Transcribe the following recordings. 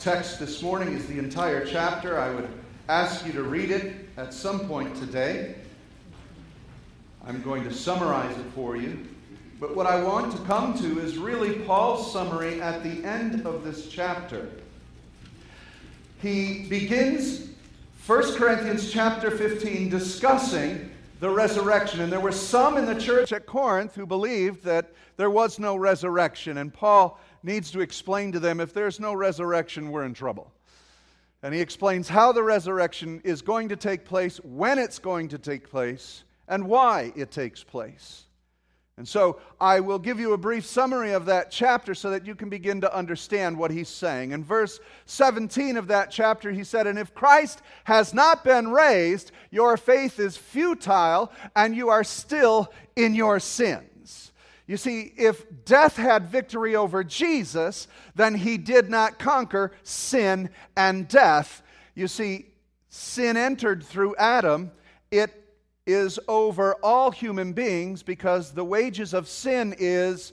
text this morning is the entire chapter. I would ask you to read it at some point today. I'm going to summarize it for you. But what I want to come to is really Paul's summary at the end of this chapter. He begins 1 Corinthians chapter 15 discussing the resurrection. And there were some in the church at Corinth who believed that there was no resurrection. And Paul needs to explain to them if there's no resurrection, we're in trouble. And he explains how the resurrection is going to take place, when it's going to take place, and why it takes place. And so I will give you a brief summary of that chapter so that you can begin to understand what he's saying. In verse 17 of that chapter, he said, And if Christ has not been raised, your faith is futile and you are still in your sins. You see, if death had victory over Jesus, then he did not conquer sin and death. You see, sin entered through Adam. It is over all human beings because the wages of sin is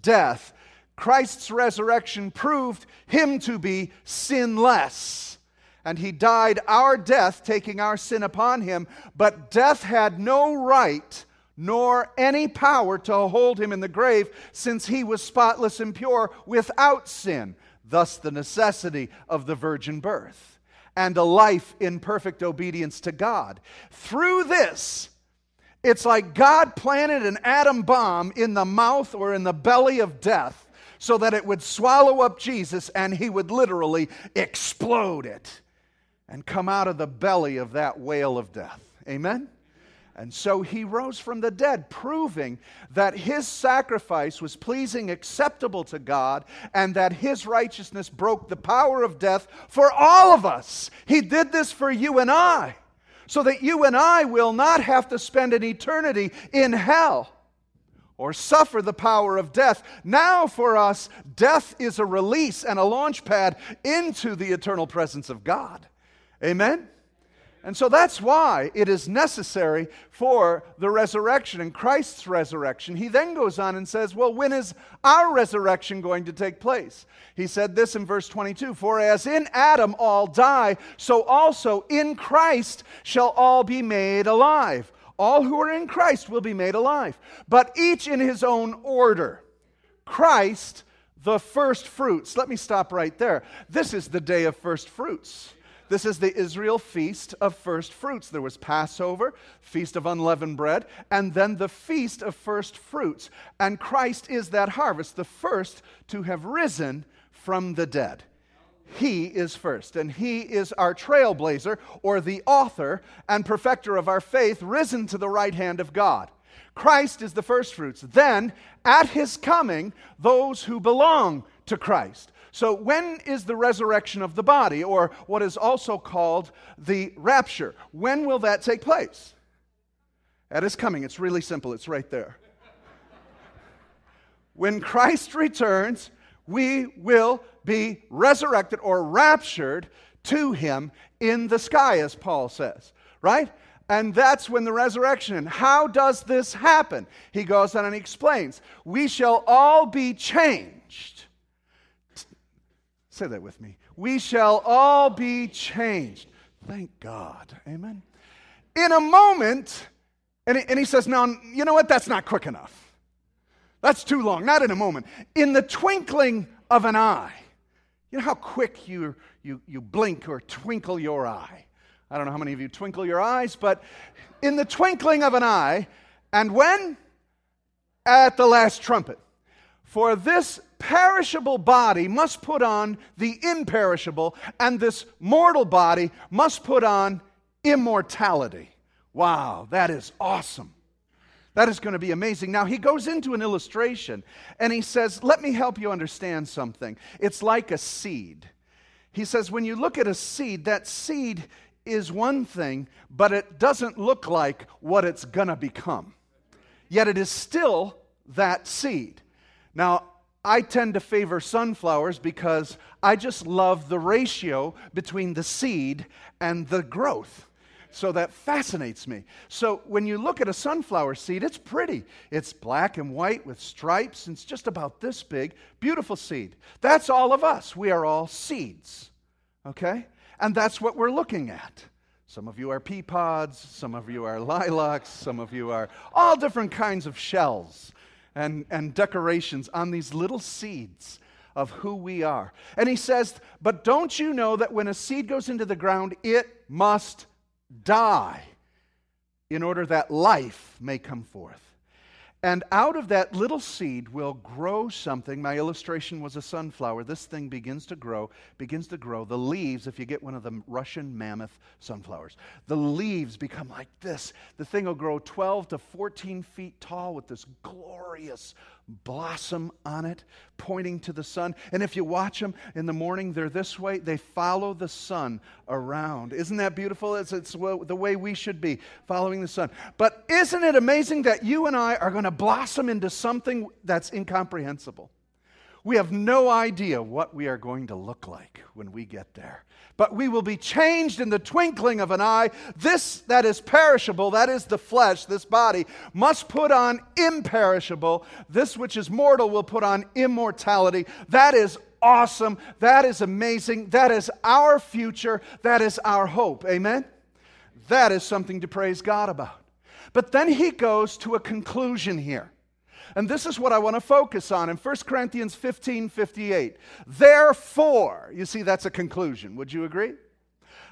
death. Christ's resurrection proved him to be sinless. And he died our death, taking our sin upon him. But death had no right nor any power to hold him in the grave, since he was spotless and pure without sin. Thus, the necessity of the virgin birth and a life in perfect obedience to God. Through this, it's like God planted an atom bomb in the mouth or in the belly of death so that it would swallow up Jesus and he would literally explode it and come out of the belly of that whale of death. Amen? And so he rose from the dead, proving that his sacrifice was pleasing, acceptable to God, and that his righteousness broke the power of death for all of us. He did this for you and I, so that you and I will not have to spend an eternity in hell or suffer the power of death. Now, for us, death is a release and a launch pad into the eternal presence of God. Amen? And so that's why it is necessary for the resurrection and Christ's resurrection. He then goes on and says, Well, when is our resurrection going to take place? He said this in verse 22 For as in Adam all die, so also in Christ shall all be made alive. All who are in Christ will be made alive, but each in his own order. Christ, the first fruits. Let me stop right there. This is the day of first fruits. This is the Israel feast of first fruits. There was Passover, feast of unleavened bread, and then the feast of first fruits. And Christ is that harvest, the first to have risen from the dead. He is first, and He is our trailblazer, or the author and perfecter of our faith, risen to the right hand of God. Christ is the first fruits. Then, at His coming, those who belong to Christ. So, when is the resurrection of the body, or what is also called the rapture? When will that take place? At his coming. It's really simple, it's right there. when Christ returns, we will be resurrected or raptured to him in the sky, as Paul says, right? And that's when the resurrection. How does this happen? He goes on and explains. We shall all be changed Say that with me. We shall all be changed. Thank God. Amen. In a moment, and he, says, Now, you know what? That's not quick enough. That's too long. Not in a moment. In the twinkling of an eye. You know how quick you, you, you blink or twinkle your eye? I don't know how many of you twinkle your eyes, but in the twinkling of an eye, and when? At the last trumpet. For this perishable body must put on the imperishable, and this mortal body must put on immortality. Wow, that is awesome. That is going to be amazing. Now, he goes into an illustration and he says, Let me help you understand something. It's like a seed. He says, When you look at a seed, that seed is one thing, but it doesn't look like what it's going to become. Yet it is still that seed. Now, I tend to favor sunflowers because I just love the ratio between the seed and the growth. So that fascinates me. So when you look at a sunflower seed, it's pretty. It's black and white with stripes, and it's just about this big. Beautiful seed. That's all of us. We are all seeds. Okay? And that's what we're looking at. Some of you are pea pods, some of you are lilacs, some of you are all different kinds of shells and, and decorations on these little seeds of who we are. And he says, But don't you know that when a seed goes into the ground, it must die in order that life may come forth? And out of that little seed will grow something. My illustration was a sunflower. This thing begins to grow, begins to grow. The leaves, if you get one of the Russian mammoth sunflowers, the leaves become like this. The thing will grow 12 to 14 feet tall with this glorious blossom on it, pointing to the sun. And if you watch them in the morning, they're this way. They follow the sun around. Isn't that beautiful? It's, it's the way we should be, following the sun. But isn't it amazing that you and I are going to blossom into something that's incomprehensible? We have no idea what we are going to look like when we get there. But we will be changed in the twinkling of an eye. This that is perishable, that is the flesh, this body, must put on imperishable. This which is mortal will put on immortality. That is awesome. That is amazing. That is our future. That is our hope. Amen? That is something to praise God about. But then he goes to a conclusion here. And this is what I want to focus on in 1 Corinthians 15 58. Therefore, you see, that's a conclusion. Would you agree?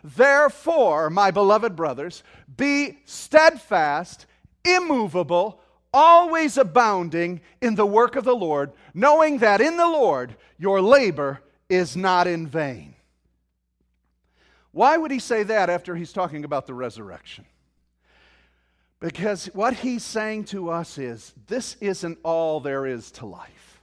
Therefore, my beloved brothers, be steadfast, immovable, always abounding in the work of the Lord, knowing that in the Lord your labor is not in vain. Why would he say that after he's talking about the resurrection? Because what he's saying to us is this isn't all there is to life.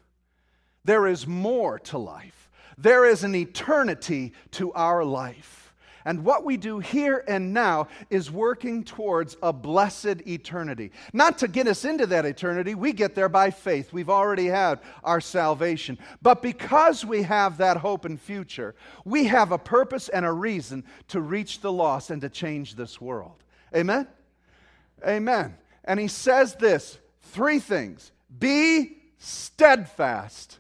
There is more to life. There is an eternity to our life. And what we do here and now is working towards a blessed eternity. Not to get us into that eternity, we get there by faith. We've already had our salvation. But because we have that hope and future, we have a purpose and a reason to reach the lost and to change this world. Amen? Amen. And he says this three things be steadfast,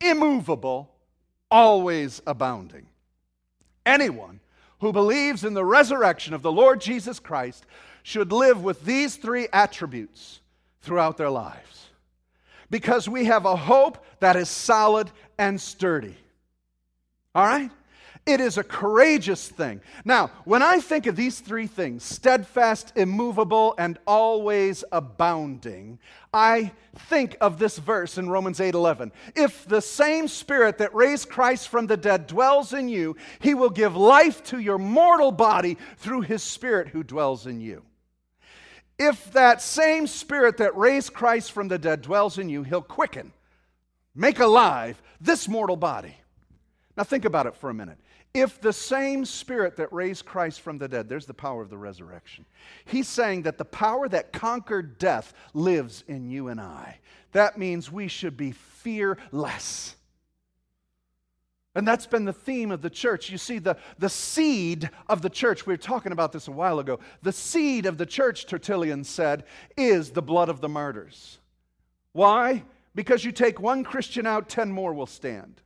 immovable, always abounding. Anyone who believes in the resurrection of the Lord Jesus Christ should live with these three attributes throughout their lives. Because we have a hope that is solid and sturdy. All right? It is a courageous thing. Now, when I think of these three things steadfast, immovable, and always abounding I think of this verse in Romans 8 11. If the same Spirit that raised Christ from the dead dwells in you, he will give life to your mortal body through his Spirit who dwells in you. If that same Spirit that raised Christ from the dead dwells in you, he'll quicken, make alive this mortal body. Now, think about it for a minute. If the same spirit that raised Christ from the dead, there's the power of the resurrection. He's saying that the power that conquered death lives in you and I. That means we should be fearless. And that's been the theme of the church. You see, the, the seed of the church, we were talking about this a while ago. The seed of the church, Tertullian said, is the blood of the martyrs. Why? Because you take one Christian out, ten more will stand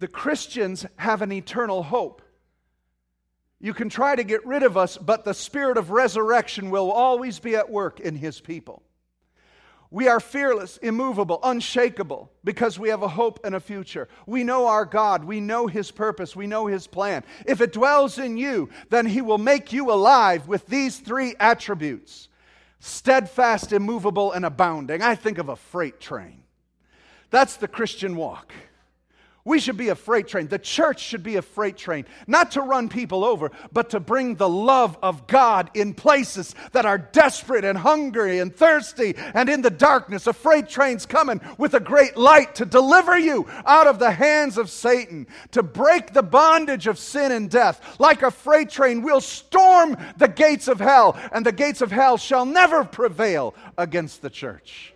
the Christians have an eternal hope. You can try to get rid of us, but the spirit of resurrection will always be at work in his people. We are fearless, immovable, unshakable because we have a hope and a future. We know our God. We know His purpose. We know His plan. If it dwells in you, then He will make you alive with these three attributes steadfast, immovable, and abounding. I think of a freight train. That's the Christian walk. We should be a freight train. The church should be a freight train, not to run people over, but to bring the love of God in places that are desperate and hungry and thirsty and in the darkness. A freight train's coming with a great light to deliver you out of the hands of Satan, to break the bondage of sin and death. Like a freight train, we'll storm the gates of hell, and the gates of hell shall never prevail against the church.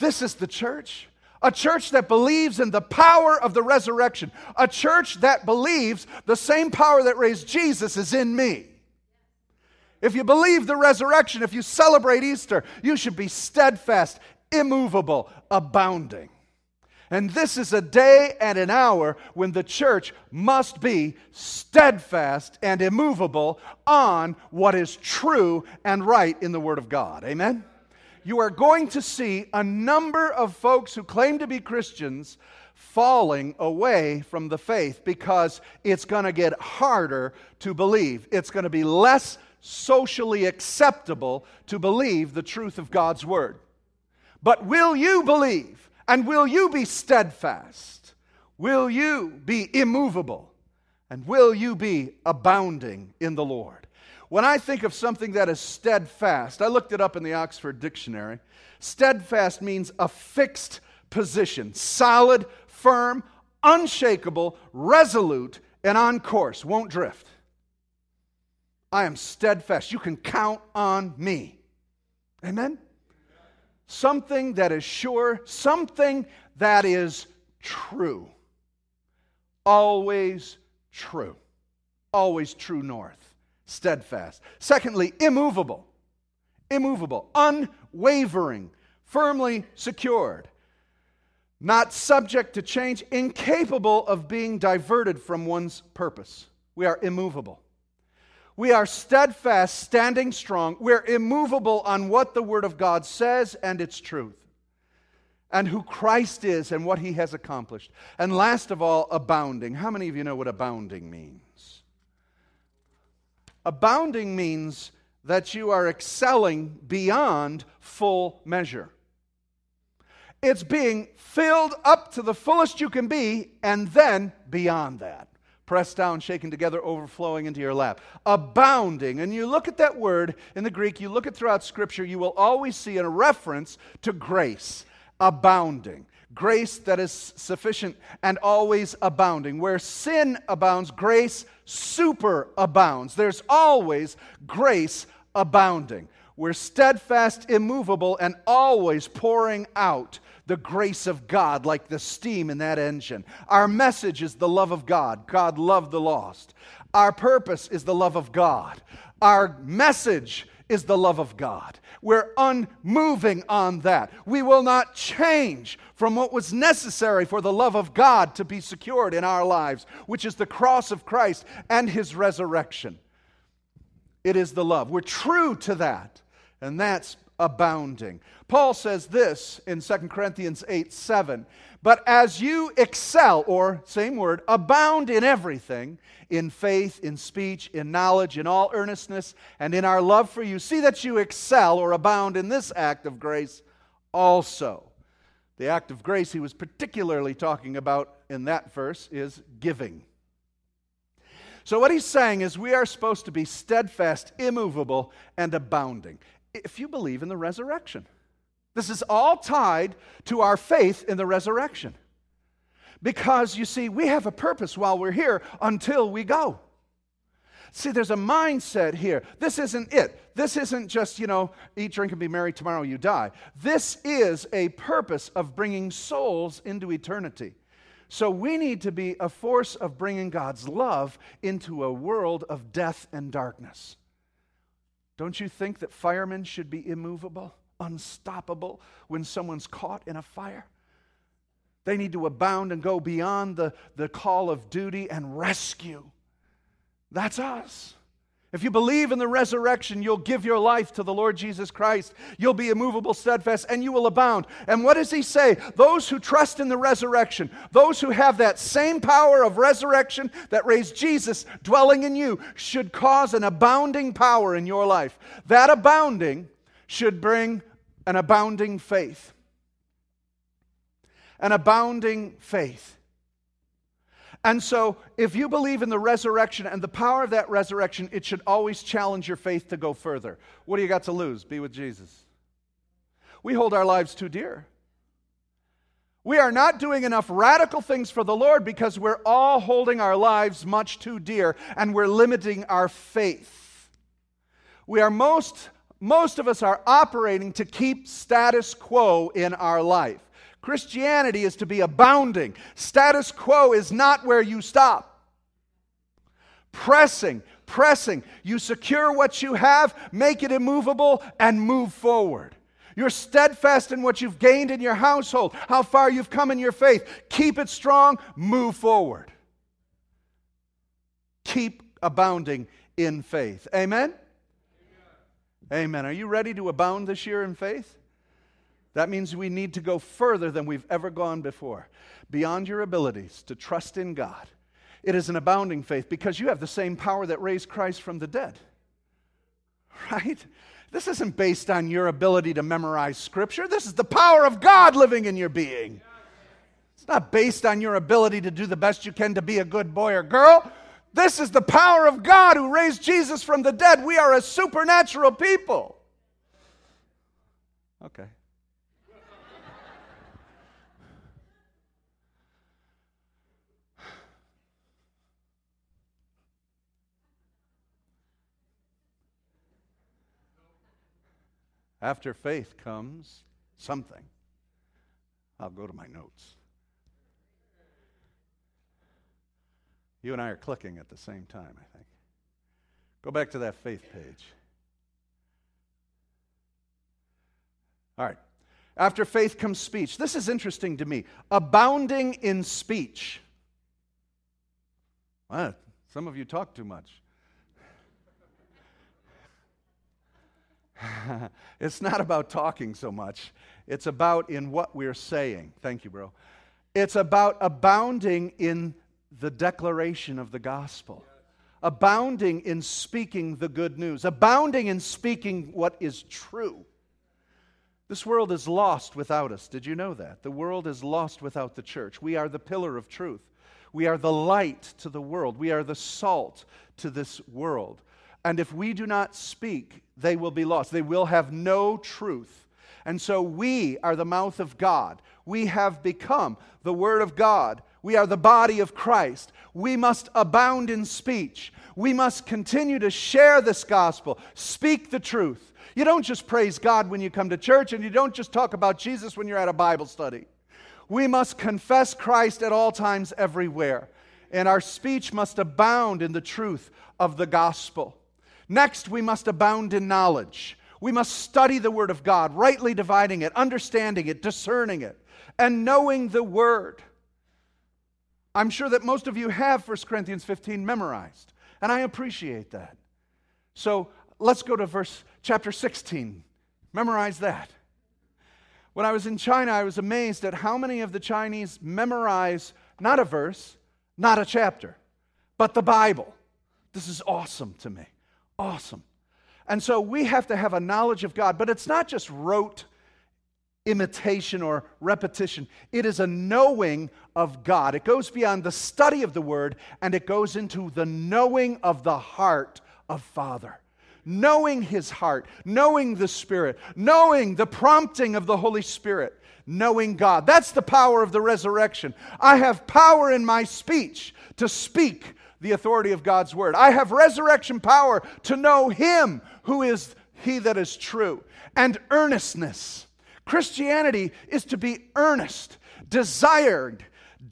This is the church A church that believes in the power of the resurrection. A church that believes the same power that raised Jesus is in me. If you believe the resurrection, if you celebrate Easter, you should be steadfast, immovable, abounding. And this is a day and an hour when the church must be steadfast and immovable on what is true and right in the Word of God. Amen? You are going to see a number of folks who claim to be Christians falling away from the faith because it's going to get harder to believe. It's going to be less socially acceptable to believe the truth of God's Word. But will you believe? And will you be steadfast? Will you be immovable? And will you be abounding in the Lord? When I think of something that is steadfast, I looked it up in the Oxford Dictionary. Steadfast means a fixed position, solid, firm, unshakable, resolute, and on course, won't drift. I am steadfast. You can count on me. Amen? something that is sure, something that is true. Always true. Always true north. Steadfast. Secondly, immovable. Immovable. Unwavering. Firmly secured. Not subject to change. Incapable of being diverted from one's purpose. We are immovable. We are steadfast, standing strong. We're immovable on what the Word of God says and its truth, and who Christ is and what He has accomplished. And last of all, abounding. How many of you know what abounding means? Abounding means that you are excelling beyond full measure. It's being filled up to the fullest you can be, and then beyond that pressed down, shaken together, overflowing into your lap. Abounding. And you look at that word in the Greek, you look at throughout Scripture, you will always see a reference to grace. Abounding. Grace that is sufficient and always abounding. Where sin abounds, grace super abounds. There's always grace abounding. We're steadfast, immovable, and always pouring out the grace of God like the steam in that engine. Our message is the love of God. God loved the lost. Our purpose is the love of God. Our message is the love of God. We're unmoving on that. We will not change from what was necessary for the love of God to be secured in our lives, which is the cross of Christ and his resurrection. It is the love. We're true to that, and that's abounding. Paul says this in 2 Corinthians 8 7. But as you excel, or same word, abound in everything, in faith, in speech, in knowledge, in all earnestness, and in our love for you, see that you excel or abound in this act of grace also. The act of grace he was particularly talking about in that verse is giving. So, what he's saying is we are supposed to be steadfast, immovable, and abounding if you believe in the resurrection. This is all tied to our faith in the resurrection. Because you see, we have a purpose while we're here until we go. See, there's a mindset here. This isn't it. This isn't just, you know, eat, drink, and be merry, tomorrow you die. This is a purpose of bringing souls into eternity. So we need to be a force of bringing God's love into a world of death and darkness. Don't you think that firemen should be immovable, unstoppable when someone's caught in a fire? They need to abound and go beyond the, the call of duty and rescue. That's us. If you believe in the resurrection, you'll give your life to the Lord Jesus Christ. You'll be immovable, steadfast, and you will abound. And what does he say? Those who trust in the resurrection, those who have that same power of resurrection that raised Jesus dwelling in you, should cause an abounding power in your life. That abounding should bring an abounding faith. An abounding faith. And so, if you believe in the resurrection and the power of that resurrection, it should always challenge your faith to go further. What do you got to lose? Be with Jesus. We hold our lives too dear. We are not doing enough radical things for the Lord because we're all holding our lives much too dear and we're limiting our faith. We are most, most of us are operating to keep status quo in our life. Christianity is to be abounding. Status quo is not where you stop. Pressing, pressing. You secure what you have, make it immovable, and move forward. You're steadfast in what you've gained in your household, how far you've come in your faith. Keep it strong, move forward. Keep abounding in faith. Amen? Amen. Amen. Are you ready to abound this year in faith? That means we need to go further than we've ever gone before, beyond your abilities to trust in God. It is an abounding faith because you have the same power that raised Christ from the dead. Right? This isn't based on your ability to memorize Scripture. This is the power of God living in your being. It's not based on your ability to do the best you can to be a good boy or girl. This is the power of God who raised Jesus from the dead. We are a supernatural people. Okay. After faith comes something. I'll go to my notes. You and I are clicking at the same time, I think. Go back to that faith page. All right. After faith comes speech. This is interesting to me. Abounding in speech. Well, some of you talk too much. it's not about talking so much, it's about in what we're saying. Thank you, bro. It's about abounding in the declaration of the gospel, abounding in speaking the good news, abounding in speaking what is true. This world is lost without us. Did you know that? The world is lost without the church. We are the pillar of truth. We are the light to the world. We are the salt to this world. And if we do not speak, they will be lost. They will have no truth. And so we are the mouth of God. We have become the Word of God. We are the body of Christ. We must abound in speech. We must continue to share this gospel, speak the truth. You don't just praise God when you come to church, and you don't just talk about Jesus when you're at a Bible study. We must confess Christ at all times, everywhere. And our speech must abound in the truth of the gospel. Next, we must abound in knowledge. We must study the Word of God, rightly dividing it, understanding it, discerning it, and knowing the Word. I'm sure that most of you have 1 Corinthians 15 memorized, and I appreciate that. So let's go to verse chapter 16. Memorize that. When I was in China, I was amazed at how many of the Chinese memorize not a verse, not a chapter, but the Bible. This is awesome to me. Awesome. And so we have to have a knowledge of God, but it's not just rote imitation or repetition. It is a knowing of God. It goes beyond the study of the Word and it goes into the knowing of the heart of Father. Knowing His heart, knowing the Spirit, knowing the prompting of the Holy Spirit, knowing God. That's the power of the resurrection. I have power in my speech to speak the authority of God's word. I have resurrection power to know Him who is He that is true. And earnestness. Christianity is to be earnest, desired,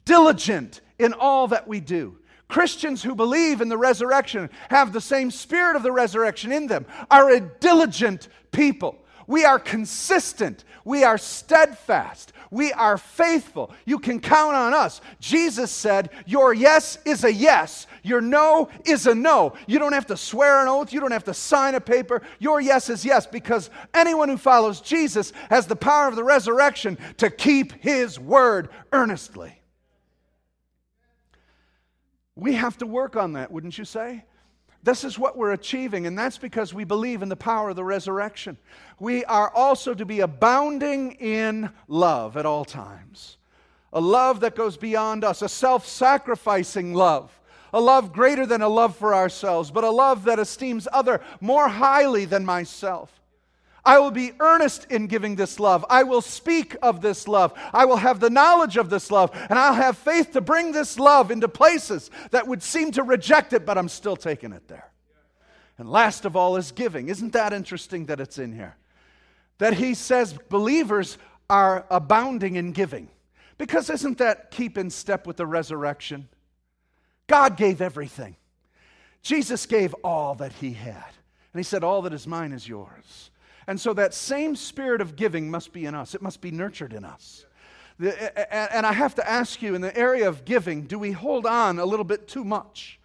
diligent in all that we do. Christians who believe in the resurrection, have the same spirit of the resurrection in them, are a diligent people. We are consistent. We are steadfast. We are faithful. You can count on us. Jesus said, Your yes is a yes. Your no is a no. You don't have to swear an oath. You don't have to sign a paper. Your yes is yes because anyone who follows Jesus has the power of the resurrection to keep his word earnestly. We have to work on that, wouldn't you say? This is what we're achieving, and that's because we believe in the power of the resurrection. We are also to be abounding in love at all times. A love that goes beyond us, a self sacrificing love, a love greater than a love for ourselves, but a love that esteems other more highly than myself. I will be earnest in giving this love. I will speak of this love. I will have the knowledge of this love. And I'll have faith to bring this love into places that would seem to reject it, but I'm still taking it there. And last of all is giving. Isn't that interesting that it's in here? That he says believers are abounding in giving. Because isn't that keep in step with the resurrection? God gave everything. Jesus gave all that he had. And he said, All that is mine is yours. And so that same spirit of giving must be in us, it must be nurtured in us. And I have to ask you in the area of giving, do we hold on a little bit too much?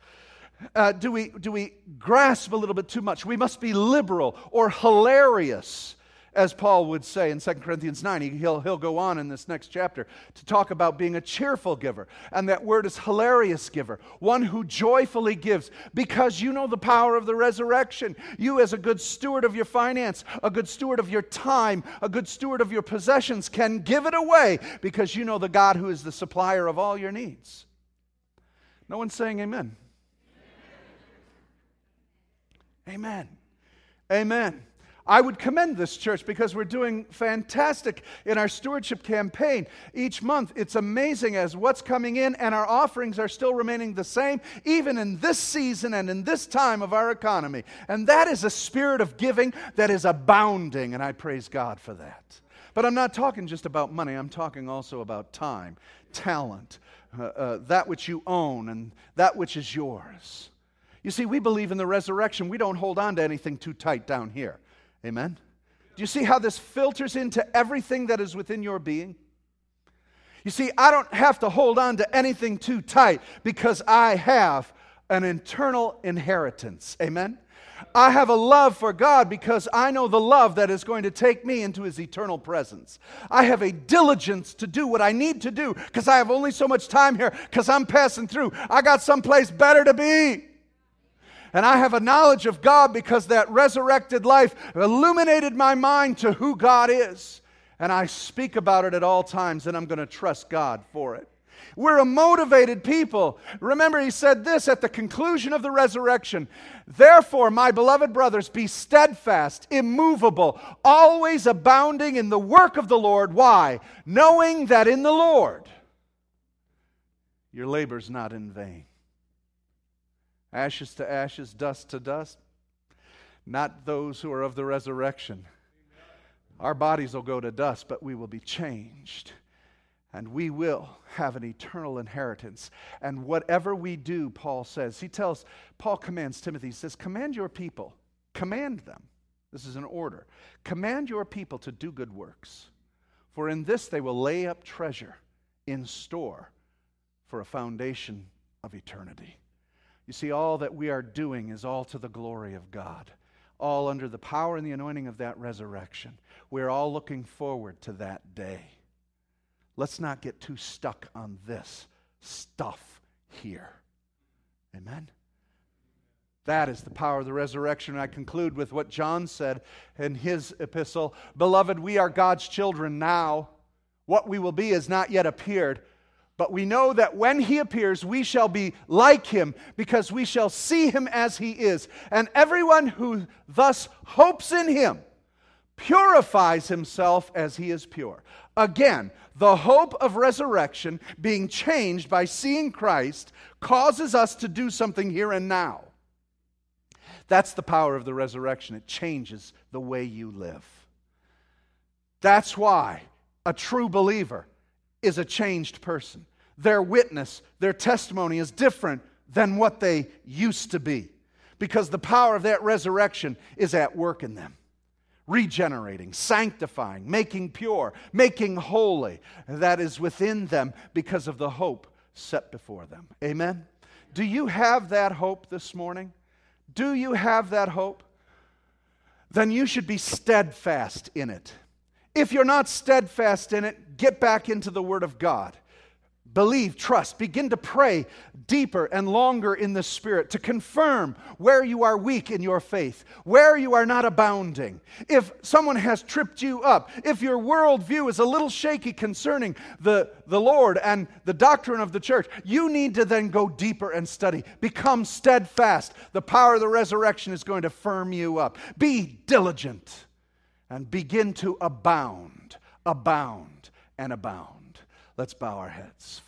Uh, do, we, do we grasp a little bit too much? We must be liberal or hilarious as Paul would say in 2 Corinthians 9. He, will he'll go on in this next chapter to talk about being a cheerful giver. And that word is hilarious giver, one who joyfully gives because you know the power of the resurrection. You, as a good steward of your finance, a good steward of your time, a good steward of your possessions, can give it away because you know the God who is the supplier of all your needs. No one's saying amen. Amen. Amen. I would commend this church because we're doing fantastic in our stewardship campaign. Each month, it's amazing as what's coming in, and our offerings are still remaining the same, even in this season and in this time of our economy. And that is a spirit of giving that is abounding, and I praise God for that. But I'm not talking just about money, I'm talking also about time, talent, uh, uh, that which you own, and that which is yours. You see, we believe in the resurrection. We don't hold on to anything too tight down here. Amen? Do you see how this filters into everything that is within your being? You see, I don't have to hold on to anything too tight because I have an internal inheritance. Amen? I have a love for God because I know the love that is going to take me into His eternal presence. I have a diligence to do what I need to do because I have only so much time here because I'm passing through. I got someplace better to be. And I have a knowledge of God because that resurrected life illuminated my mind to who God is. And I speak about it at all times, and I'm going to trust God for it. We're a motivated people. Remember, he said this at the conclusion of the resurrection Therefore, my beloved brothers, be steadfast, immovable, always abounding in the work of the Lord. Why? Knowing that in the Lord your labor's not in vain ashes to ashes, dust to dust. Not those who are of the resurrection. Our bodies will go to dust, but we will be changed. And we will have an eternal inheritance. And whatever we do, Paul says, he tells, Paul commands Timothy, he says, Command your people, command them. This is an order. Command your people to do good works, for in this they will lay up treasure in store for a foundation of eternity. You see, all that we are doing is all to the glory of God, all under the power and the anointing of that resurrection. We're all looking forward to that day. Let's not get too stuck on this stuff here. Amen? That is the power of the resurrection. I conclude with what John said in his epistle Beloved, we are God's children now. What we will be has not yet appeared. But we know that when he appears, we shall be like him because we shall see him as he is. And everyone who thus hopes in him purifies himself as he is pure. Again, the hope of resurrection, being changed by seeing Christ, causes us to do something here and now. That's the power of the resurrection. It changes the way you live. That's why a true believer is a changed person. Their witness, their testimony is different than what they used to be because the power of that resurrection is at work in them. Regenerating, sanctifying, making pure, making holy. That is within them because of the hope set before them. Amen? Do you have that hope this morning? Do you have that hope? Then you should be steadfast in it. If you're not steadfast in it, get back into the Word of God. Believe, trust, begin to pray deeper and longer in the Spirit to confirm where you are weak in your faith, where you are not abounding. If someone has tripped you up, if your worldview is a little shaky concerning the, the Lord and the doctrine of the church, you need to then go deeper and study. Become steadfast. The power of the resurrection is going to firm you up. Be diligent and begin to abound, abound, and abound. Let's bow our heads.